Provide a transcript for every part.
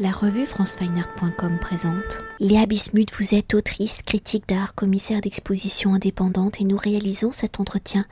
La revue francefineart.com présente. Léa Bismuth, vous êtes autrice, critique d'art, commissaire d'exposition indépendante et nous réalisons cet entretien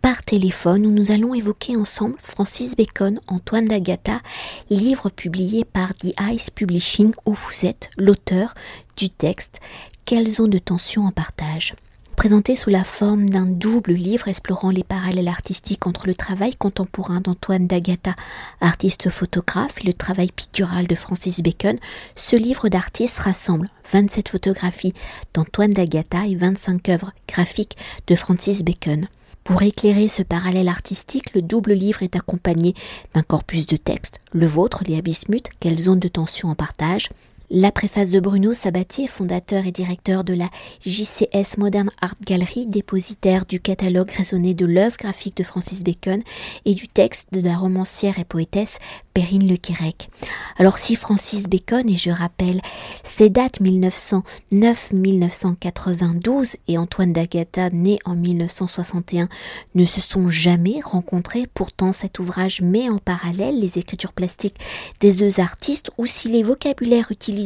par téléphone où nous allons évoquer ensemble Francis Bacon, Antoine d'Agata, livre publié par The Ice Publishing où vous êtes l'auteur du texte Quelle zone de tension en partage présenté sous la forme d'un double livre explorant les parallèles artistiques entre le travail contemporain d'Antoine d'Agata, artiste photographe, et le travail pictural de Francis Bacon, ce livre d'artistes rassemble 27 photographies d'Antoine d'Agata et 25 œuvres graphiques de Francis Bacon. Pour éclairer ce parallèle artistique, le double livre est accompagné d'un corpus de textes, le vôtre, les Bismuth, quelle zone de tension en partage, la préface de Bruno Sabatier, fondateur et directeur de la JCS Modern Art Gallery, dépositaire du catalogue raisonné de l'œuvre graphique de Francis Bacon et du texte de la romancière et poétesse Perrine Le Quérec. Alors si Francis Bacon, et je rappelle ses dates 1909-1992 et Antoine d'Agata, né en 1961, ne se sont jamais rencontrés, pourtant cet ouvrage met en parallèle les écritures plastiques des deux artistes ou si les vocabulaires utilisés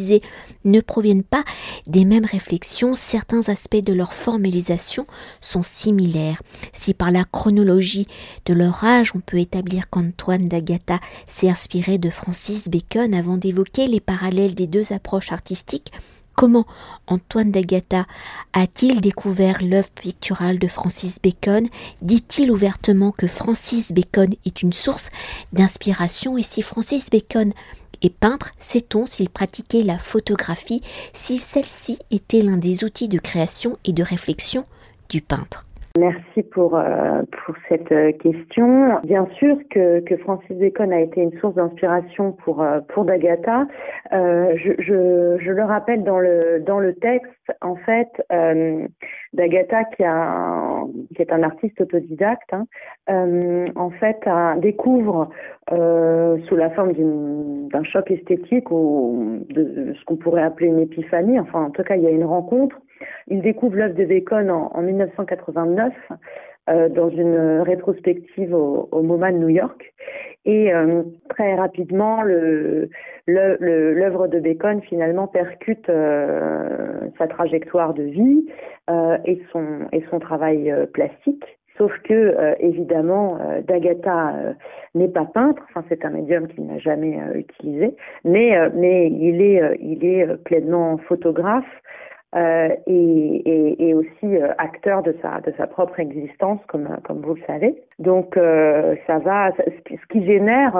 ne proviennent pas des mêmes réflexions, certains aspects de leur formalisation sont similaires. Si par la chronologie de leur âge on peut établir qu'Antoine d'Agata s'est inspiré de Francis Bacon avant d'évoquer les parallèles des deux approches artistiques, Comment Antoine d'Agata a-t-il découvert l'œuvre picturale de Francis Bacon? Dit-il ouvertement que Francis Bacon est une source d'inspiration? Et si Francis Bacon et peintre, sait-on s'il pratiquait la photographie, si celle-ci était l'un des outils de création et de réflexion du peintre? Merci pour, euh, pour cette euh, question. Bien sûr que, que Francis Bacon a été une source d'inspiration pour, euh, pour D'Agata. je, je, je, le rappelle dans le, dans le texte, en fait, D'Agata, qui, a qui est un artiste autodidacte, hein, en fait, découvre sous la forme d'un choc esthétique ou de ce qu'on pourrait appeler une épiphanie, enfin en tout cas il y a une rencontre, il découvre l'œuvre de Bacon en, 1989 euh, dans une rétrospective au, MoMA de New York. Et euh, très rapidement, l'œuvre de Bacon finalement percute euh, sa trajectoire de vie et, son, et son travail plastique. Sauf que, évidemment, D'Agata n'est pas peintre, enfin, c'est un médium qu'il n'a jamais utilisé, mais, mais il, est, il est pleinement photographe, euh, et, et, aussi euh, acteur de sa de sa propre existence, comme comme vous le savez. Donc euh, ça va, ce qui génère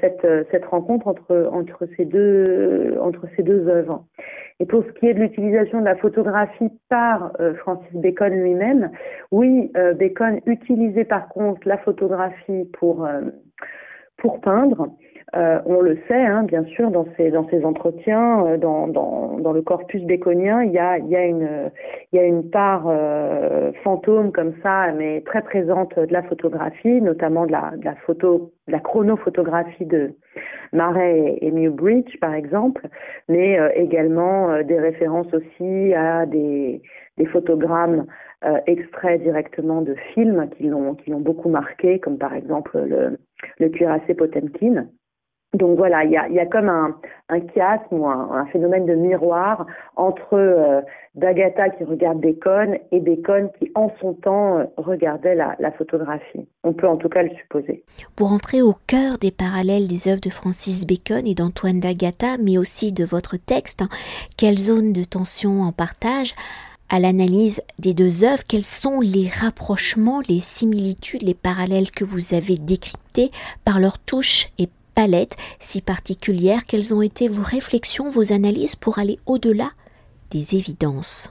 cette cette rencontre entre entre ces deux entre ces deux œuvres. Et pour ce qui est de l'utilisation de la photographie par Francis Bacon lui-même, oui, Bacon utilisait par contre la photographie pour pour peindre. Euh, on le sait, hein, bien sûr, dans ces dans ces entretiens, euh, dans, dans, dans le corpus béconien, il y a il y a une il y a une part euh, fantôme comme ça, mais très présente de la photographie, notamment de la de la photo de la chronophotographie de Marais et, Newbridge par exemple, mais également des références aussi à des des photogrammes extraits directement de films qui l'ont qui l'ont beaucoup marqué, comme par exemple le le cuirassé Potemkin. Donc voilà, il y a, comme un, chiasme ou un, phénomène de miroir entre euh, D'Agata qui regarde Bacon et Bacon qui, en son temps, euh, regardait la, la, photographie. On peut en tout cas le supposer. Pour entrer au cœur des parallèles des œuvres de Francis Bacon et d'Antoine D'Agata, mais aussi de votre texte, hein, quelle zone de tension en partage à l'analyse des deux œuvres, quels sont les rapprochements, les similitudes, les parallèles que vous avez décryptés par leur touche et palette si particulière, quelles ont été vos réflexions, vos analyses pour aller au-delà des évidences?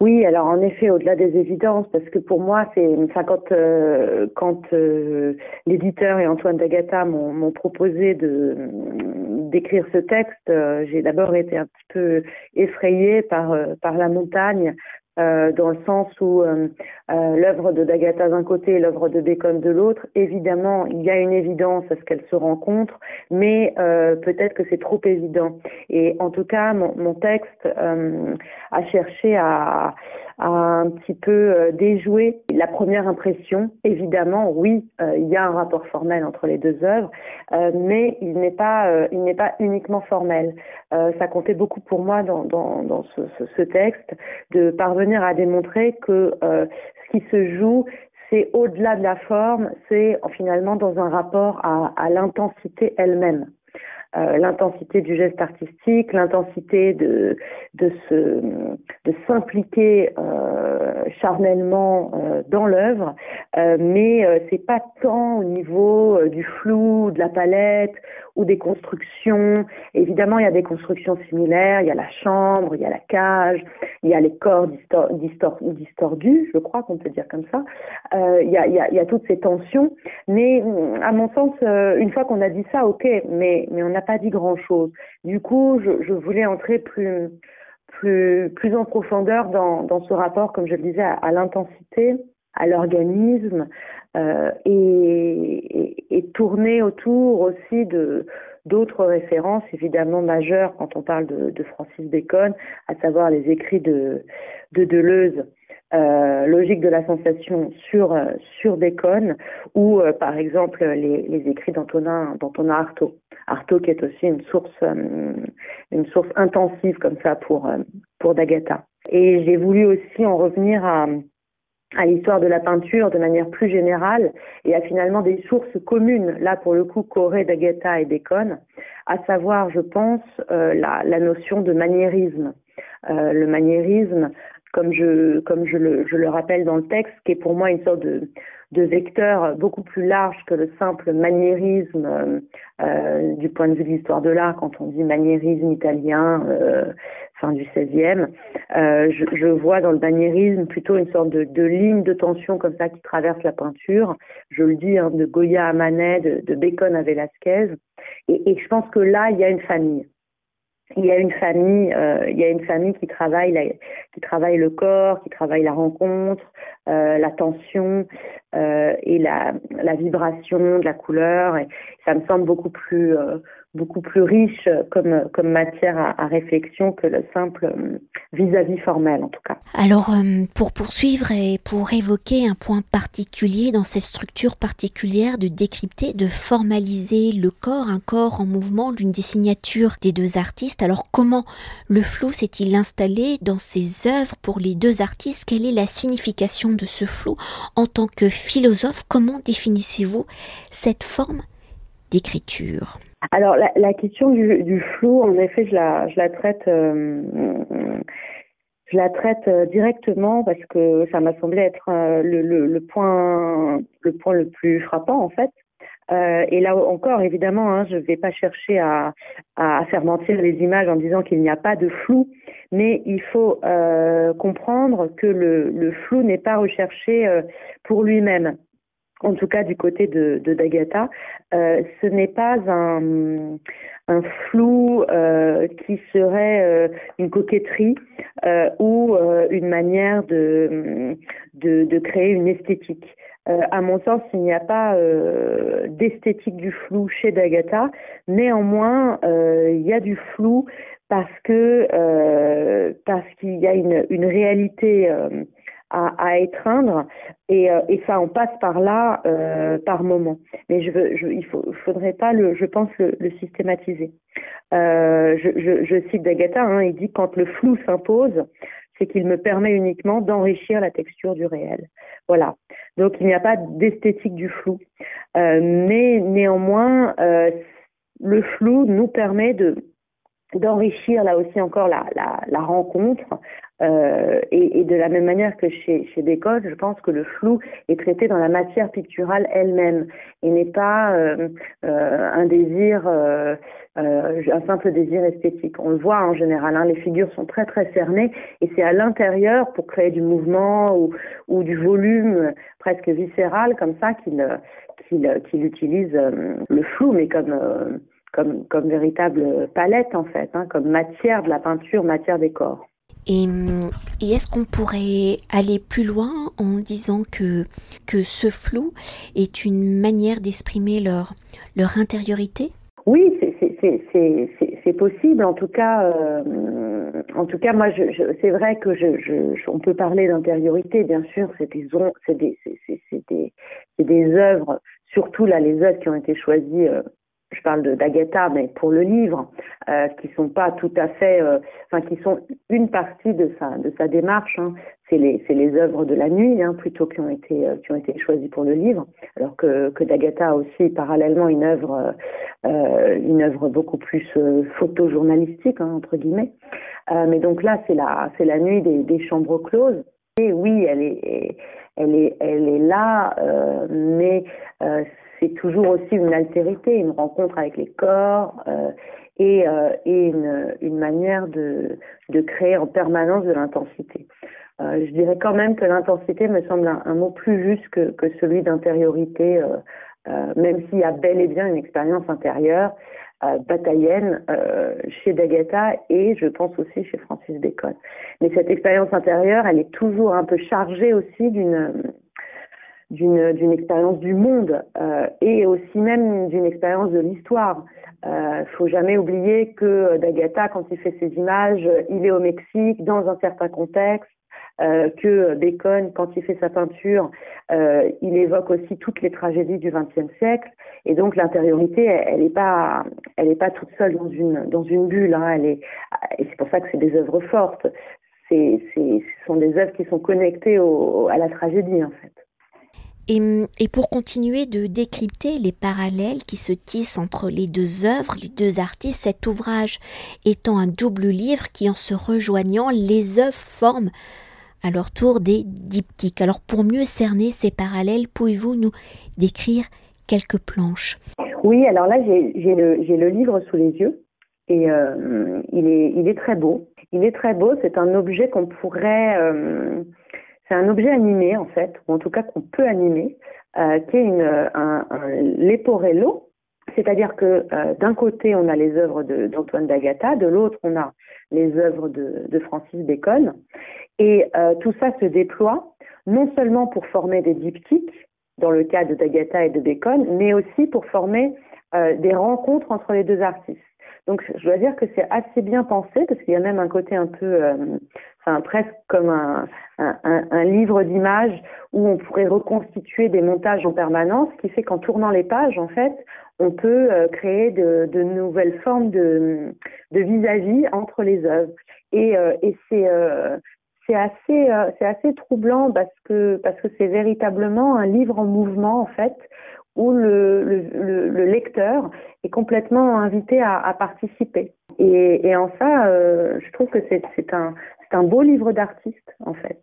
Oui, alors en effet, au-delà des évidences, parce que pour moi, c'est quand euh, quand euh, l'éditeur et Antoine Dagata m'ont proposé de d'écrire ce texte, euh, j'ai d'abord été un petit peu effrayée par par la montagne, euh, dans le sens où euh, euh, l'œuvre de D'Agata d'un côté et l'œuvre de Bacon de l'autre, évidemment, il y a une évidence à ce qu'elles se rencontrent, mais peut-être que c'est trop évident. Et en tout cas, mon, mon texte a cherché à un petit peu euh, déjouer la première impression. Évidemment, oui, euh, il y a un rapport formel entre les deux œuvres, euh, mais il n'est pas, il n'est pas uniquement formel. ça comptait beaucoup pour moi dans, dans, dans ce, texte de parvenir à démontrer que ce qui se joue, c'est au-delà de la forme, c'est finalement dans un rapport à, à l'intensité elle-même. Euh, l'intensité du geste artistique, l'intensité de de se de s'impliquer euh, charnellement euh, dans l'œuvre, mais c'est pas tant au niveau du flou, de la palette ou des constructions. Évidemment, il y a des constructions similaires. Il y a la chambre, il y a la cage, il y a les corps distordus, je crois qu'on peut dire comme ça. Euh, il, y a, toutes ces tensions. Mais à mon sens, euh, une fois qu'on a dit ça, ok, mais, on n'a pas dit grand-chose. Du coup, je, voulais entrer plus, en profondeur dans, ce rapport, comme je le disais, à l'intensité à l'organisme euh, et, et, tourner autour aussi de d'autres références évidemment majeures quand on parle de, Francis Bacon, à savoir les écrits de, de Deleuze, euh, logique de la sensation sur sur Bacon, ou euh, par exemple les, écrits d'Antonin Artaud. Artaud qui est aussi une source une source intensive comme ça pour pour d'Agatha. Et j'ai voulu aussi en revenir à à l'histoire de la peinture de manière plus générale et à finalement des sources communes, là pour le coup Corée, d'Agatha et Bacon, à savoir, je pense, euh, la, la, notion de maniérisme. Euh, le maniérisme, comme je, comme je le, je le rappelle dans le texte, qui est pour moi une sorte de, de vecteur beaucoup plus large que le simple maniérisme euh, euh du point de vue de l'histoire de l'art, quand on dit maniérisme italien, euh, fin du XVIe. Euh, je, je, vois dans le maniérisme plutôt une sorte de, de, ligne de tension comme ça qui traverse la peinture. Je le dis, hein, de Goya à Manet, de, de Bacon à Velasquez. Et, et je pense que là, il y a une famille il y a une famille, euh, il y a une famille qui travaille, la, qui travaille le corps, qui travaille la rencontre, euh, la tension euh, et la, la vibration de la couleur. Et ça me semble beaucoup plus euh, beaucoup plus riche comme, matière à, réflexion que le simple euh, vis-à-vis formel en tout cas. Alors euh, pour poursuivre et pour évoquer un point particulier dans cette structure particulière de décrypter, de formaliser le corps, un corps en mouvement d'une des signatures des deux artistes, alors comment le flou s'est-il installé dans ces œuvres pour les deux artistes? Quelle est la signification de ce flou? En tant que philosophe Comment définissez-vous cette forme d'écriture? Alors la, la question du, du, flou, en effet, je la, je la traite, euh, je la traite euh, directement parce que ça m'a semblé être euh, le, le, le, point, le point le plus frappant en fait. Euh, et là encore, évidemment, hein, je ne vais pas chercher à, à, faire mentir les images en disant qu'il n'y a pas de flou, mais il faut euh, comprendre que le, le flou n'est pas recherché pour lui-même en tout cas du côté de, de D'Agata, euh, ce n'est pas un, un flou euh, qui serait euh, une coquetterie euh, ou euh, une manière de, de, de, créer une esthétique. Euh, à mon sens, il n'y a pas d'esthétique du flou chez D'Agata. Néanmoins, il y a du flou parce que parce qu'il y a une, une réalité à, à étreindre et, euh, et, ça on passe par là euh, par moment. Mais je veux, je, il faut, faudrait pas le, je pense le, le systématiser. Euh, je, je, je, cite d'Agatha, hein, il dit quand le flou s'impose, c'est qu'il me permet uniquement d'enrichir la texture du réel. Voilà. Donc il n'y a pas d'esthétique du flou, euh, mais néanmoins euh, le flou nous permet de d'enrichir là aussi encore la, la, la rencontre euh, et, et, de la même manière que chez, chez Bacon, je pense que le flou est traité dans la matière picturale elle-même et n'est pas euh, euh, un désir, euh, euh, un simple désir esthétique. On le voit en général, hein, les figures sont très très cernées et c'est à l'intérieur pour créer du mouvement ou, ou du volume presque viscéral comme ça qu'il qu'il qu'il utilise le flou, mais comme comme, comme véritable palette en fait, hein, comme matière de la peinture, matière des corps. Et, et est-ce qu'on pourrait aller plus loin en disant que, que ce flou est une manière d'exprimer leur, leur intériorité? Oui, c'est possible. En tout cas, euh, en tout cas, moi, je, c'est vrai que je, je, on peut parler d'intériorité, bien sûr. C'est des, c'est des, des, des œuvres, surtout là, les œuvres qui ont été choisies euh, je parle d'Agatha, mais pour le livre, euh, qui sont pas tout à fait, euh, enfin qui sont une partie de sa de sa démarche. Hein. C'est les les œuvres de la nuit hein, plutôt qui ont été euh, qui ont été choisies pour le livre, alors que que d'Agatha a aussi parallèlement une œuvre une œuvre beaucoup plus photojournalistique hein, entre guillemets. mais donc là c'est la la nuit des, des chambres closes. Et oui, elle est elle est elle est là, mais c'est toujours aussi une altérité, une rencontre avec les corps euh, et, euh, et une, une, manière de, de, créer en permanence de l'intensité. Euh, je dirais quand même que l'intensité me semble un, mot plus juste que, que celui d'intériorité, euh, euh, même s'il y a bel et bien une expérience intérieure bataillenne chez Dagatha et je pense aussi chez Francis Bacon. Mais cette expérience intérieure, elle est toujours un peu chargée aussi d'une d'une d'une expérience du monde euh, et aussi même d'une expérience de l'histoire. Euh, faut jamais oublier que Dagatha, quand il fait ses images, il est au Mexique dans un certain contexte. Euh, que Bacon, quand il fait sa peinture, euh, il évoque aussi toutes les tragédies du XXe siècle, et donc l'intériorité, elle n'est pas, elle est pas toute seule dans une dans une bulle. Hein, elle est, et c'est pour ça que c'est des œuvres fortes. C'est, c'est, ce sont des œuvres qui sont connectées au, à la tragédie en fait. Et, pour continuer de décrypter les parallèles qui se tissent entre les deux œuvres, les deux artistes, cet ouvrage étant un double livre qui, en se rejoignant, les œuvres forment à leur tour des diptyques. Alors pour mieux cerner ces parallèles, pouvez-vous nous décrire quelques planches? Oui, alors là j'ai le, livre sous les yeux et euh, il, est, il est très beau. Il est très beau, c'est un objet qu'on pourrait... Euh, c'est un objet animé en fait, ou en tout cas qu'on peut animer, euh, qui est une, un, un leporello, c'est-à-dire que euh, d'un côté on a les œuvres d'Antoine d'Agata, de l'autre on a les œuvres de, Francis Bacon, et euh, tout ça se déploie non seulement pour former des diptyques, dans le cas de d'Agata et de Bacon, mais aussi pour former euh, des rencontres entre les deux artistes. Donc je dois dire que c'est assez bien pensé parce qu'il y a même un côté un peu, euh, presque comme un, livre d'images où on pourrait reconstituer des montages en permanence, ce qui fait qu'en tournant les pages, en fait, on peut euh, créer de, nouvelles formes de, vis-à-vis entre les œuvres. Et, euh, euh, c'est assez troublant parce que c'est véritablement un livre en mouvement en fait où le, le, le, lecteur est complètement invité à, participer. Et, et, en ça, je trouve que c'est un, un beau livre d'artiste, en fait,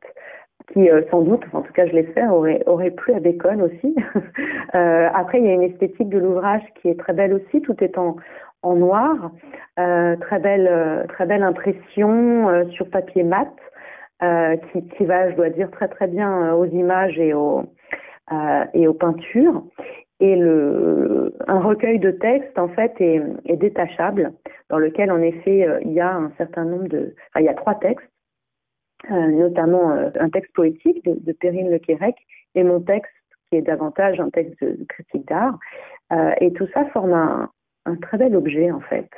qui euh, sans doute, en tout cas je l'espère, aurait, aurait plu à Bacon aussi. euh, après, il y a une esthétique de l'ouvrage qui est très belle aussi, tout est en, en noir, euh, très belle, très belle impression sur papier mat, qui, va, je dois dire, très très bien aux images et aux, et aux peintures. Et le, un recueil de textes, en fait, est, détachable, dans lequel, en effet, il y a un certain nombre de... Il y a trois textes, notamment euh, un texte poétique de, de Perrine Le Quérec et mon texte, qui est davantage un texte de, critique d'art. et tout ça forme un, très bel objet, en fait,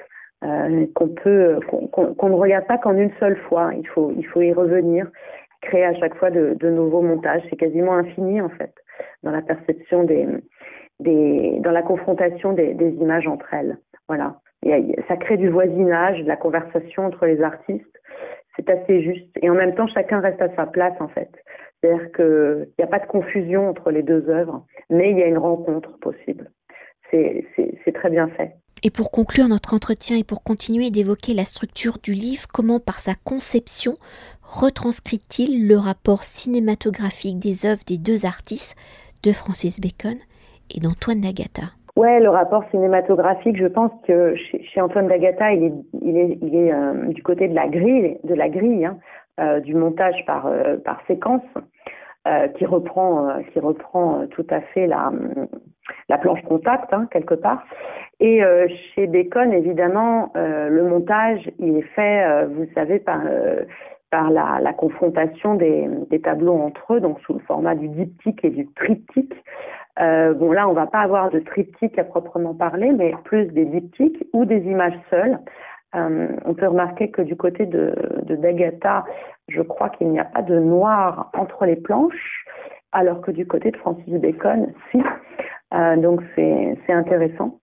qu'on ne regarde pas qu'en une seule fois. Il faut, il faut y revenir, créer à chaque fois de, nouveaux montages. C'est quasiment infini, en fait, dans la perception des dans la confrontation des, images entre elles. Voilà. Ça crée du voisinage, de la conversation entre les artistes. C'est assez juste. Et en même temps, chacun reste à sa place, en fait. C'est-à-dire qu'il n'y a pas de confusion entre les deux œuvres, mais il y a une rencontre possible. C'est très bien fait. Et pour conclure notre entretien et pour continuer d'évoquer la structure du livre, comment par sa conception retranscrit-il le rapport cinématographique des œuvres des deux artistes, de Francis Bacon et d'Antoine D'Agata. Ouais, le rapport cinématographique, je pense que chez, chez Antoine D'Agata, il est, il est, euh, du côté de la grille, de la grille, hein, euh, du montage par euh, séquence, qui reprend qui reprend tout à fait la la planche contact hein, quelque part. Et chez Bacon, évidemment, le montage, il est fait, vous savez, par par la, confrontation des, tableaux entre eux, donc sous le format du diptyque et du triptyque. Euh, bon, là, on va pas avoir de triptyque à proprement parler, mais plus des diptyques ou des images seules. Euh, on peut remarquer que du côté de, de d'Agatha, je crois qu'il n'y a pas de noir entre les planches, alors que du côté de Francis Bacon, si. Euh, donc c'est intéressant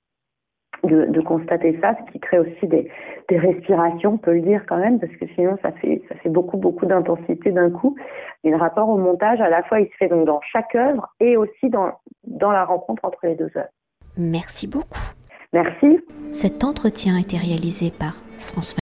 de, constater ça, ce qui crée aussi des, respirations, on peut le dire quand même, parce que sinon ça fait, ça fait beaucoup, beaucoup d'intensité d'un coup. Et le rapport au montage, à la fois, il se fait donc dans chaque œuvre et aussi dans, dans la rencontre entre les deux œuvres. Merci beaucoup. Merci. Cet entretien a été réalisé par François